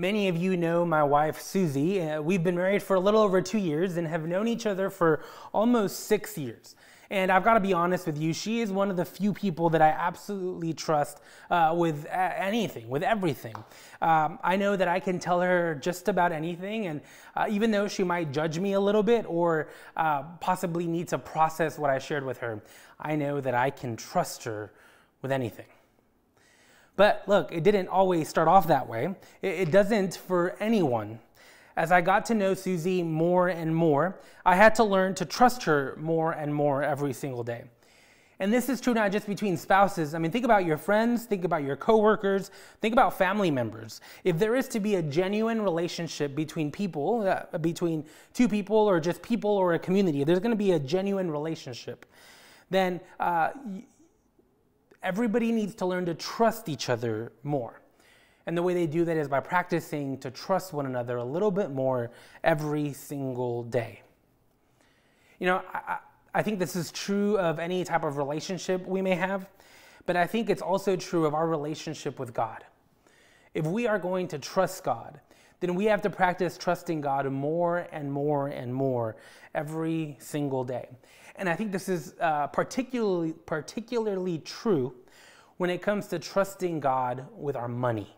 Many of you know my wife, Susie. Uh, we've been married for a little over two years and have known each other for almost six years. And I've got to be honest with you, she is one of the few people that I absolutely trust uh, with anything, with everything. Um, I know that I can tell her just about anything, and uh, even though she might judge me a little bit or uh, possibly need to process what I shared with her, I know that I can trust her with anything. But look, it didn't always start off that way. It, doesn't for anyone. As I got to know Susie more and more, I had to learn to trust her more and more every single day. And this is true not just between spouses. I mean, think about your friends, think about your coworkers, think about family members. If there is to be a genuine relationship between people, uh, between two people or just people or a community, if there's going to be a genuine relationship, then uh, everybody needs to learn to trust each other more. And the way they do that is by practicing to trust one another a little bit more every single day. You know, I, I think this is true of any type of relationship we may have, but I think it's also true of our relationship with God. If we are going to trust God, then we have to practice trusting God more and more and more every single day. And I think this is uh, particularly, particularly true when it comes to trusting God with our money.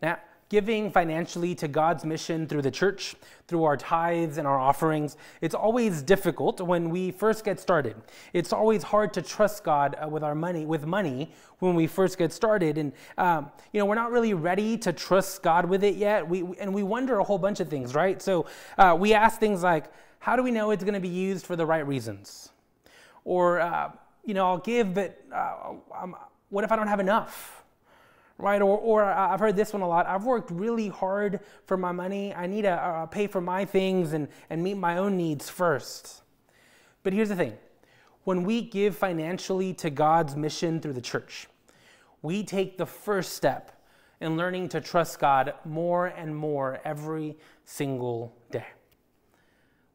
Now, giving financially to God's mission through the church, through our tithes and our offerings, it's always difficult when we first get started. It's always hard to trust God uh, with our money, with money when we first get started, and um, you know we're not really ready to trust God with it yet. We and we wonder a whole bunch of things, right? So uh, we ask things like, "How do we know it's going to be used for the right reasons?" Or uh, you know, I'll give, but uh, what if I don't have enough? Right? Or, or I've heard this one a lot. I've worked really hard for my money. I need to uh, pay for my things and, and meet my own needs first. But here's the thing when we give financially to God's mission through the church, we take the first step in learning to trust God more and more every single day.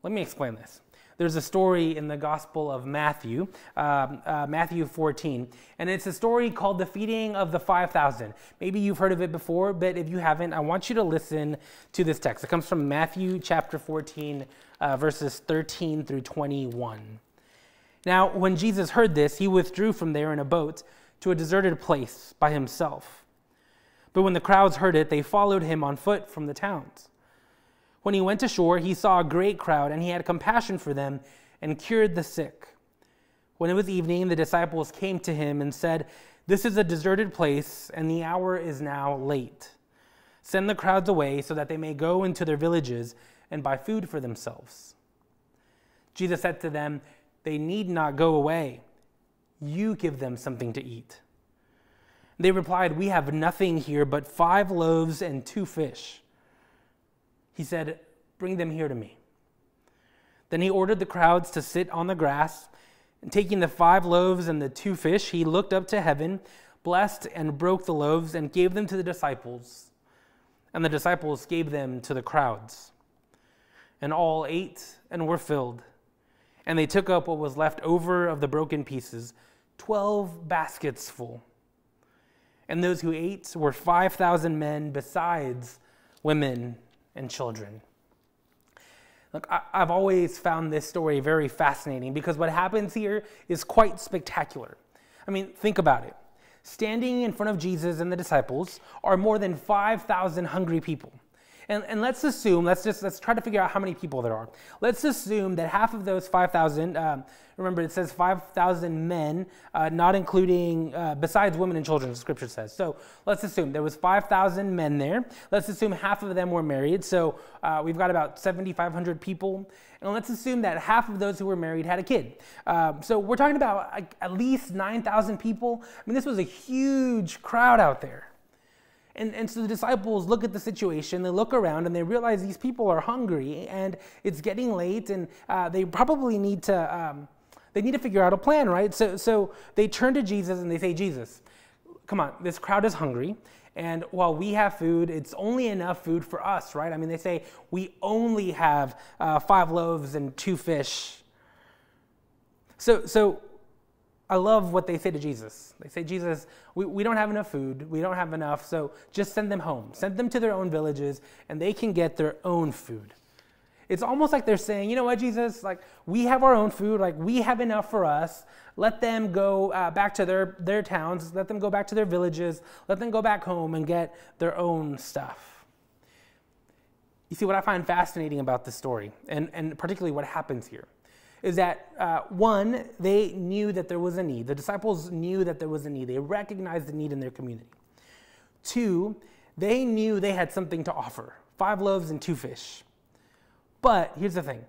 Let me explain this. There's a story in the Gospel of Matthew, um, uh, Matthew 14, and it's a story called the feeding of the 5,000. Maybe you've heard of it before, but if you haven't, I want you to listen to this text. It comes from Matthew chapter 14, uh, verses 13 through 21. Now, when Jesus heard this, he withdrew from there in a boat to a deserted place by himself. But when the crowds heard it, they followed him on foot from the towns. When he went ashore, he saw a great crowd, and he had compassion for them and cured the sick. When it was evening, the disciples came to him and said, This is a deserted place, and the hour is now late. Send the crowds away so that they may go into their villages and buy food for themselves. Jesus said to them, They need not go away. You give them something to eat. They replied, We have nothing here but five loaves and two fish. He said, Bring them here to me. Then he ordered the crowds to sit on the grass. And taking the five loaves and the two fish, he looked up to heaven, blessed and broke the loaves, and gave them to the disciples. And the disciples gave them to the crowds. And all ate and were filled. And they took up what was left over of the broken pieces, twelve baskets full. And those who ate were 5,000 men, besides women and children. Look, I, have always found this story very fascinating because what happens here is quite spectacular. I mean, think about it. Standing in front of Jesus and the disciples are more than 5,000 hungry people. And, and let's assume, let's just let's try to figure out how many people there are. Let's assume that half of those 5,000, um, remember it says 5,000 men, uh, not including, uh, besides women and children, the scripture says. So let's assume there was 5,000 men there. Let's assume half of them were married. So uh, we've got about 7,500 people. And let's assume that half of those who were married had a kid. Um, so we're talking about at least 9,000 people. I mean, this was a huge crowd out there. And, and so the disciples look at the situation, they look around, and they realize these people are hungry, and it's getting late, and uh, they probably need to um, they need to figure out a plan, right? So so they turn to Jesus and they say, Jesus, come on, this crowd is hungry, and while we have food, it's only enough food for us, right? I mean, they say we only have uh, five loaves and two fish. So so I love what they say to Jesus. They say, Jesus, we, we don't have enough food. We don't have enough. So just send them home. Send them to their own villages and they can get their own food. It's almost like they're saying, you know what, Jesus, like we have our own food. Like we have enough for us. Let them go uh, back to their, their towns. Let them go back to their villages. Let them go back home and get their own stuff. You see, what I find fascinating about this story, and, and particularly what happens here, is that uh, one, they knew that there was a need. The disciples knew that there was a need, they recognized the need in their community. Two, they knew they had something to offer five loaves and two fish. But here's the thing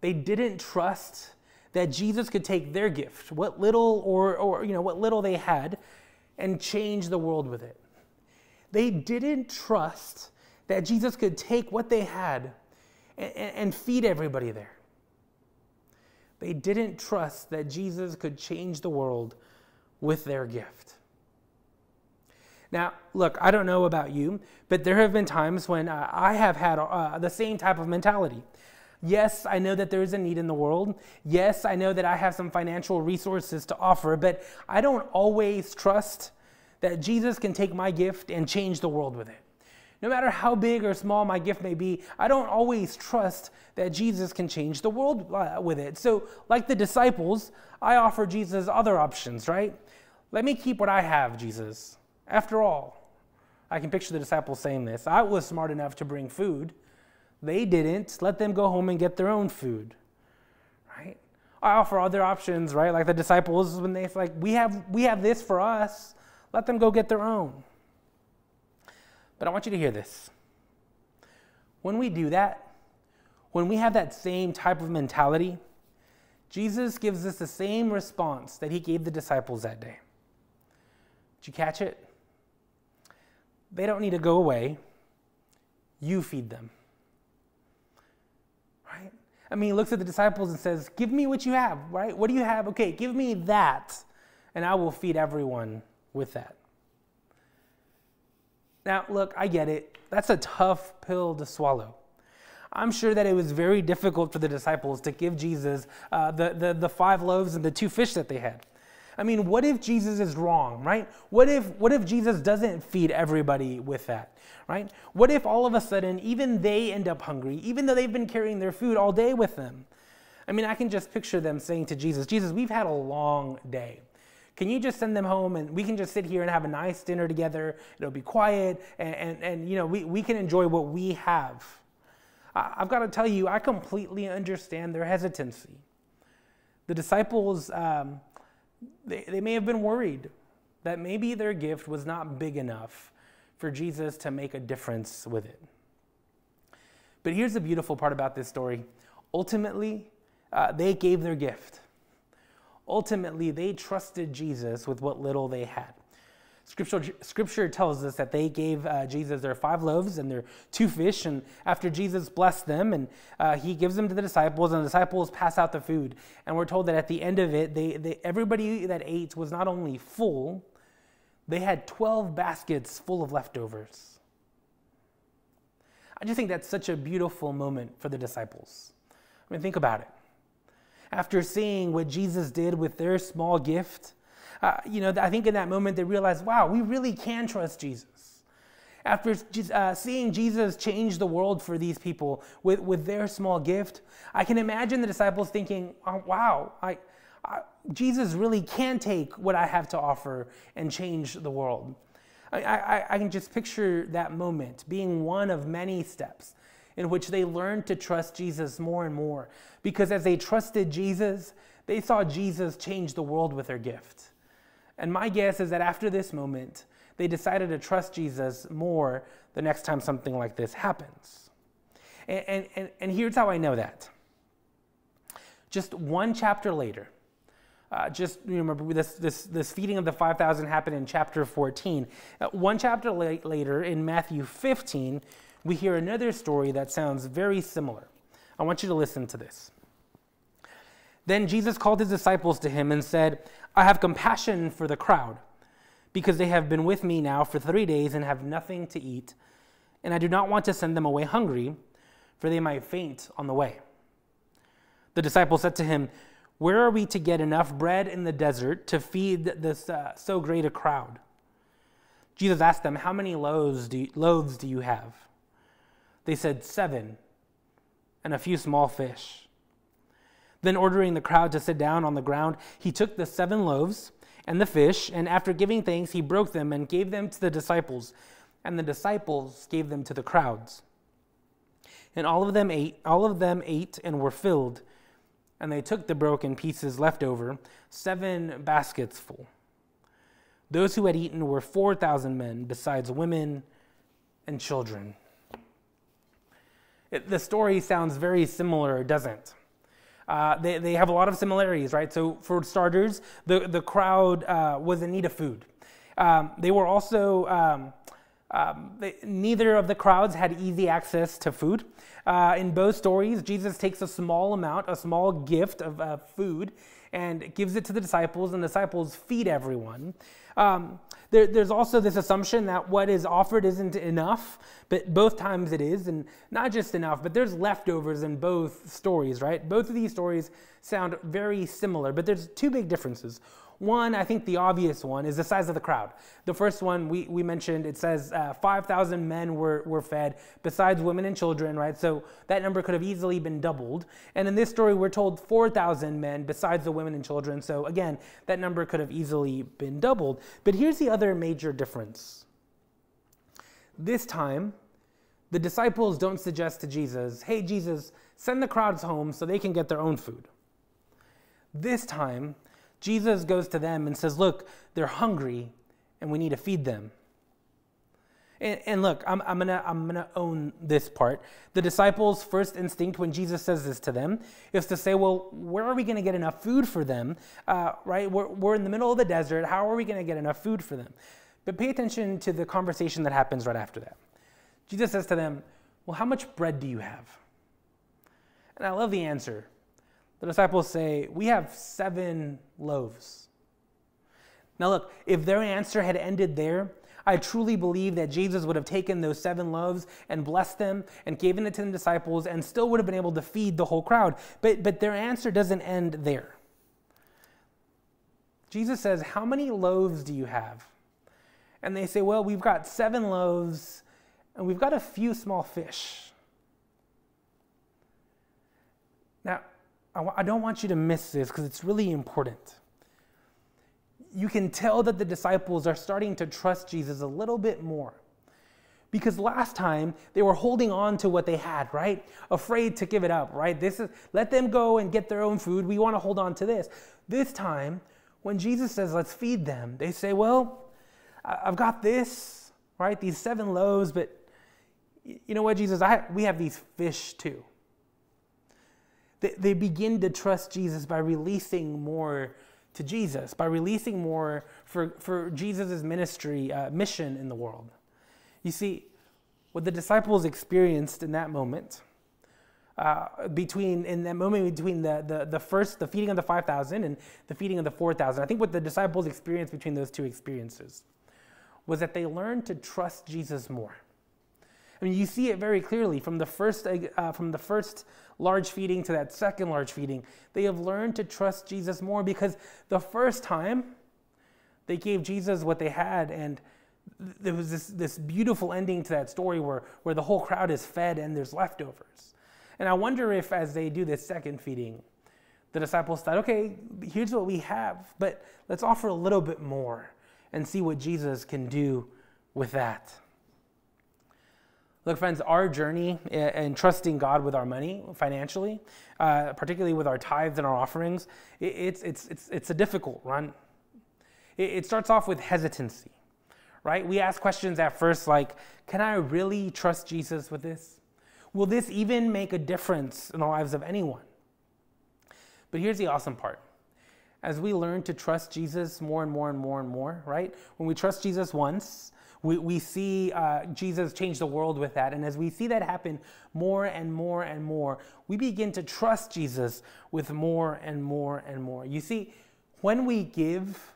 they didn't trust that Jesus could take their gift, what little or, or you know, what little they had, and change the world with it. They didn't trust that Jesus could take what they had and, and feed everybody there. They didn't trust that Jesus could change the world with their gift. Now, look, I don't know about you, but there have been times when uh, I have had uh, the same type of mentality. Yes, I know that there is a need in the world. Yes, I know that I have some financial resources to offer, but I don't always trust that Jesus can take my gift and change the world with it. No matter how big or small my gift may be, I don't always trust that Jesus can change the world uh, with it. So, like the disciples, I offer Jesus other options, right? Let me keep what I have, Jesus. After all, I can picture the disciples saying this I was smart enough to bring food. They didn't. Let them go home and get their own food, right? I offer other options, right? Like the disciples when they like, we have we have this for us. Let them go get their own. But I want you to hear this. When we do that, when we have that same type of mentality, Jesus gives us the same response that he gave the disciples that day. Did you catch it? They don't need to go away. You feed them. Right? I mean, he looks at the disciples and says, Give me what you have, right? What do you have? Okay, give me that, and I will feed everyone with that. Now, look, I get it. That's a tough pill to swallow. I'm sure that it was very difficult for the disciples to give Jesus uh, the, the, the five loaves and the two fish that they had. I mean, what if Jesus is wrong, right? What if, what if Jesus doesn't feed everybody with that, right? What if all of a sudden even they end up hungry, even though they've been carrying their food all day with them? I mean, I can just picture them saying to Jesus, Jesus, we've had a long day. Can you just send them home and we can just sit here and have a nice dinner together? It'll be quiet and, and, and you know, we, we can enjoy what we have. I, I've got to tell you, I completely understand their hesitancy. The disciples, um, they, they may have been worried that maybe their gift was not big enough for Jesus to make a difference with it. But here's the beautiful part about this story ultimately, uh, they gave their gift ultimately they trusted Jesus with what little they had. Scripture, scripture tells us that they gave uh, Jesus their five loaves and their two fish, and after Jesus blessed them, and uh, he gives them to the disciples, and the disciples pass out the food. And we're told that at the end of it, they, they, everybody that ate was not only full, they had 12 baskets full of leftovers. I just think that's such a beautiful moment for the disciples. I mean, think about it after seeing what Jesus did with their small gift, uh, you know, I think in that moment they realized, wow, we really can trust Jesus. After uh, seeing Jesus change the world for these people with, with their small gift, I can imagine the disciples thinking, oh, wow, I, I, Jesus really can take what I have to offer and change the world. I, I, I can just picture that moment being one of many steps in which they learned to trust Jesus more and more. Because as they trusted Jesus, they saw Jesus change the world with their gift. And my guess is that after this moment, they decided to trust Jesus more the next time something like this happens. And, and, and here's how I know that. Just one chapter later, uh, just remember this, this, this feeding of the 5,000 happened in chapter 14. Uh, one chapter la- later, in Matthew 15, we hear another story that sounds very similar. I want you to listen to this. Then Jesus called his disciples to him and said, I have compassion for the crowd, because they have been with me now for three days and have nothing to eat, and I do not want to send them away hungry, for they might faint on the way. The disciples said to him, Where are we to get enough bread in the desert to feed this uh, so great a crowd? Jesus asked them, How many loaves do, you, loaves do you have? They said, Seven, and a few small fish. Then, ordering the crowd to sit down on the ground, he took the seven loaves and the fish, and after giving thanks, he broke them and gave them to the disciples, and the disciples gave them to the crowds. And all of them ate, all of them ate and were filled, and they took the broken pieces left over, seven baskets full. Those who had eaten were 4,000 men, besides women and children. It, the story sounds very similar, doesn't uh, they, they have a lot of similarities, right? So, for starters, the, the crowd uh, was in need of food. Um, they were also, um, um, they, neither of the crowds had easy access to food. Uh, in both stories, Jesus takes a small amount, a small gift of uh, food, and gives it to the disciples, and the disciples feed everyone. Um, there, there's also this assumption that what is offered isn't enough, but both times it is, and not just enough, but there's leftovers in both stories, right? Both of these stories sound very similar, but there's two big differences. One, I think the obvious one, is the size of the crowd. The first one we, we mentioned, it says uh, 5,000 men were, were fed, besides women and children, right? So that number could have easily been doubled. And in this story, we're told 4,000 men, besides the women and children. So again, that number could have easily been doubled. But here's the other major difference. This time, the disciples don't suggest to Jesus, hey, Jesus, send the crowds home so they can get their own food. This time, Jesus goes to them and says, Look, they're hungry and we need to feed them. And, and look, I'm, I'm to I'm gonna own this part. The disciples' first instinct when Jesus says this to them is to say, Well, where are we to get enough food for them? Uh, right? We're, we're in the middle of the desert. How are we to get enough food for them? But pay attention to the conversation that happens right after that. Jesus says to them, Well, how much bread do you have? And I love the answer the disciples say, We have seven loaves. Now, look, if their answer had ended there, I truly believe that Jesus would have taken those seven loaves and blessed them and given it to the disciples and still would have been able to feed the whole crowd. But, but their answer doesn't end there. Jesus says, How many loaves do you have? And they say, Well, we've got seven loaves and we've got a few small fish. Now, I don't want you to miss this because it's really important. You can tell that the disciples are starting to trust Jesus a little bit more. Because last time they were holding on to what they had, right? Afraid to give it up, right? This is let them go and get their own food. We want to hold on to this. This time, when Jesus says, let's feed them, they say, well, I've got this, right? These seven loaves, but you know what, Jesus? I, we have these fish too they they begin to trust Jesus by releasing more to Jesus, by releasing more for, for Jesus' ministry, uh, mission in the world. You see, what the disciples experienced in that moment, uh, between in that moment between the, the, the first the feeding of the 5000 and the feeding of the 4000 i think what the disciples experienced between those two experiences was that they learned to trust jesus more I mean, you see it very clearly from the first uh, from the first large feeding to that second large feeding. They have learned to trust Jesus more because the first time they gave Jesus what they had, and there was this, this beautiful ending to that story where, where the whole crowd is fed and there's leftovers. And I wonder if, as they do this second feeding, the disciples thought, okay, here's what we have, but let's offer a little bit more and see what Jesus can do with that. Look, friends, our journey in trusting God with our money financially, uh, particularly with our tithes and our offerings, it's, it's, it's, it's a difficult run. It, starts off with hesitancy, right? We ask questions at first like, can I really trust Jesus with this? Will this even make a difference in the lives of anyone? But here's the awesome part. As we learn to trust Jesus more and more and more and more, right? When we trust Jesus once, we, we see uh, Jesus change the world with that. And as we see that happen more and more and more, we begin to trust Jesus with more and more and more. You see, when we give,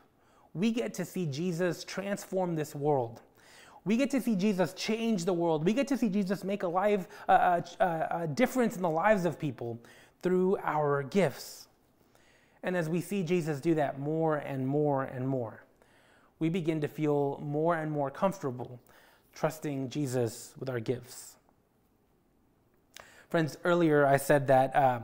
we get to see Jesus transform this world. We get to see Jesus change the world. We get to see Jesus make a, life, a, a, a difference in the lives of people through our gifts. And as we see Jesus do that more and more and more, we begin to feel more and more comfortable trusting Jesus with our gifts. Friends, earlier I said that uh,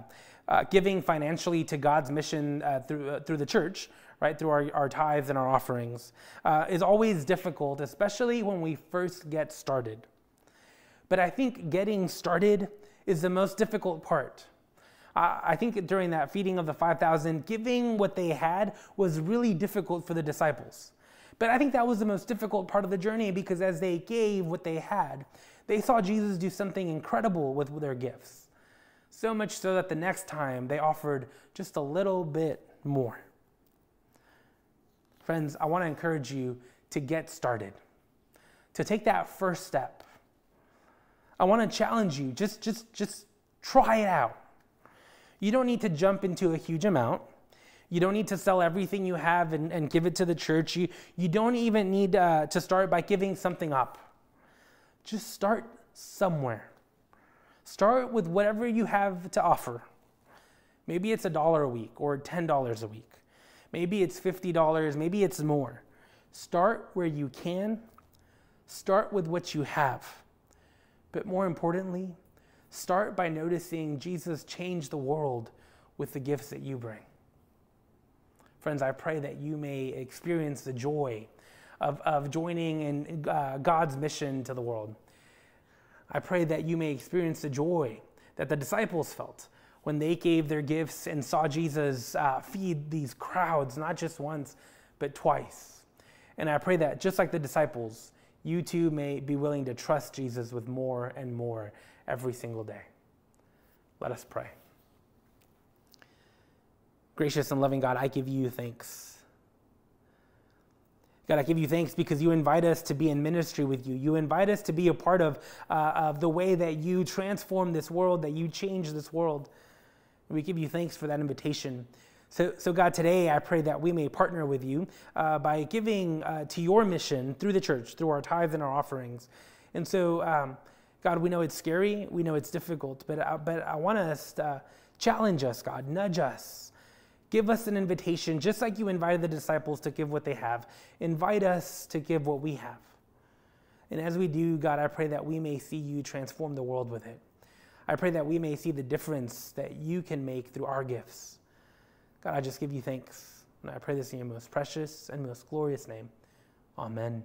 uh, giving financially to God's mission uh, through, uh, through the church, right, through our, our tithes and our offerings, uh, is always difficult, especially when we first get started. But I think getting started is the most difficult part. I think during that feeding of the 5,000, giving what they had was really difficult for the disciples. But I think that was the most difficult part of the journey because as they gave what they had, they saw Jesus do something incredible with their gifts. So much so that the next time they offered just a little bit more. Friends, I want to encourage you to get started, to take that first step. I want to challenge you, just, just, just try it out. You don't need to jump into a huge amount. You don't need to sell everything you have and, and give it to the church. You, you don't even need uh, to start by giving something up. Just start somewhere. Start with whatever you have to offer. Maybe it's a dollar a week or $10 a week. Maybe it's $50, maybe it's more. Start where you can. Start with what you have. But more importantly, start by noticing Jesus change the world with the gifts that you bring. Friends, I pray that you may experience the joy of, of joining in uh, God's mission to the world. I pray that you may experience the joy that the disciples felt when they gave their gifts and saw Jesus uh, feed these crowds, not just once, but twice. And I pray that just like the disciples, you too may be willing to trust Jesus with more and more every single day. Let us pray. Gracious and loving God, I give you thanks God, I give you thanks because you invite us to be in ministry with you. You invite us to be a part of, uh, of the way that you transform this world, that you change this world. We give you thanks for that invitation. So, so God, today I pray that we may partner with you uh, by giving uh, to your mission through the church, through our tithes and our offerings. And so, um, God, we know it's scary, we know it's difficult, but, uh, but I want us to challenge us, God, nudge us Give us an invitation, just like you invited the disciples to give what they have. Invite us to give what we have. And as we do, God, I pray that we may see you transform the world with it. I pray that we may see the difference that you can make through our gifts. God, I just give you thanks. And I pray this in your most precious and most glorious name. Amen.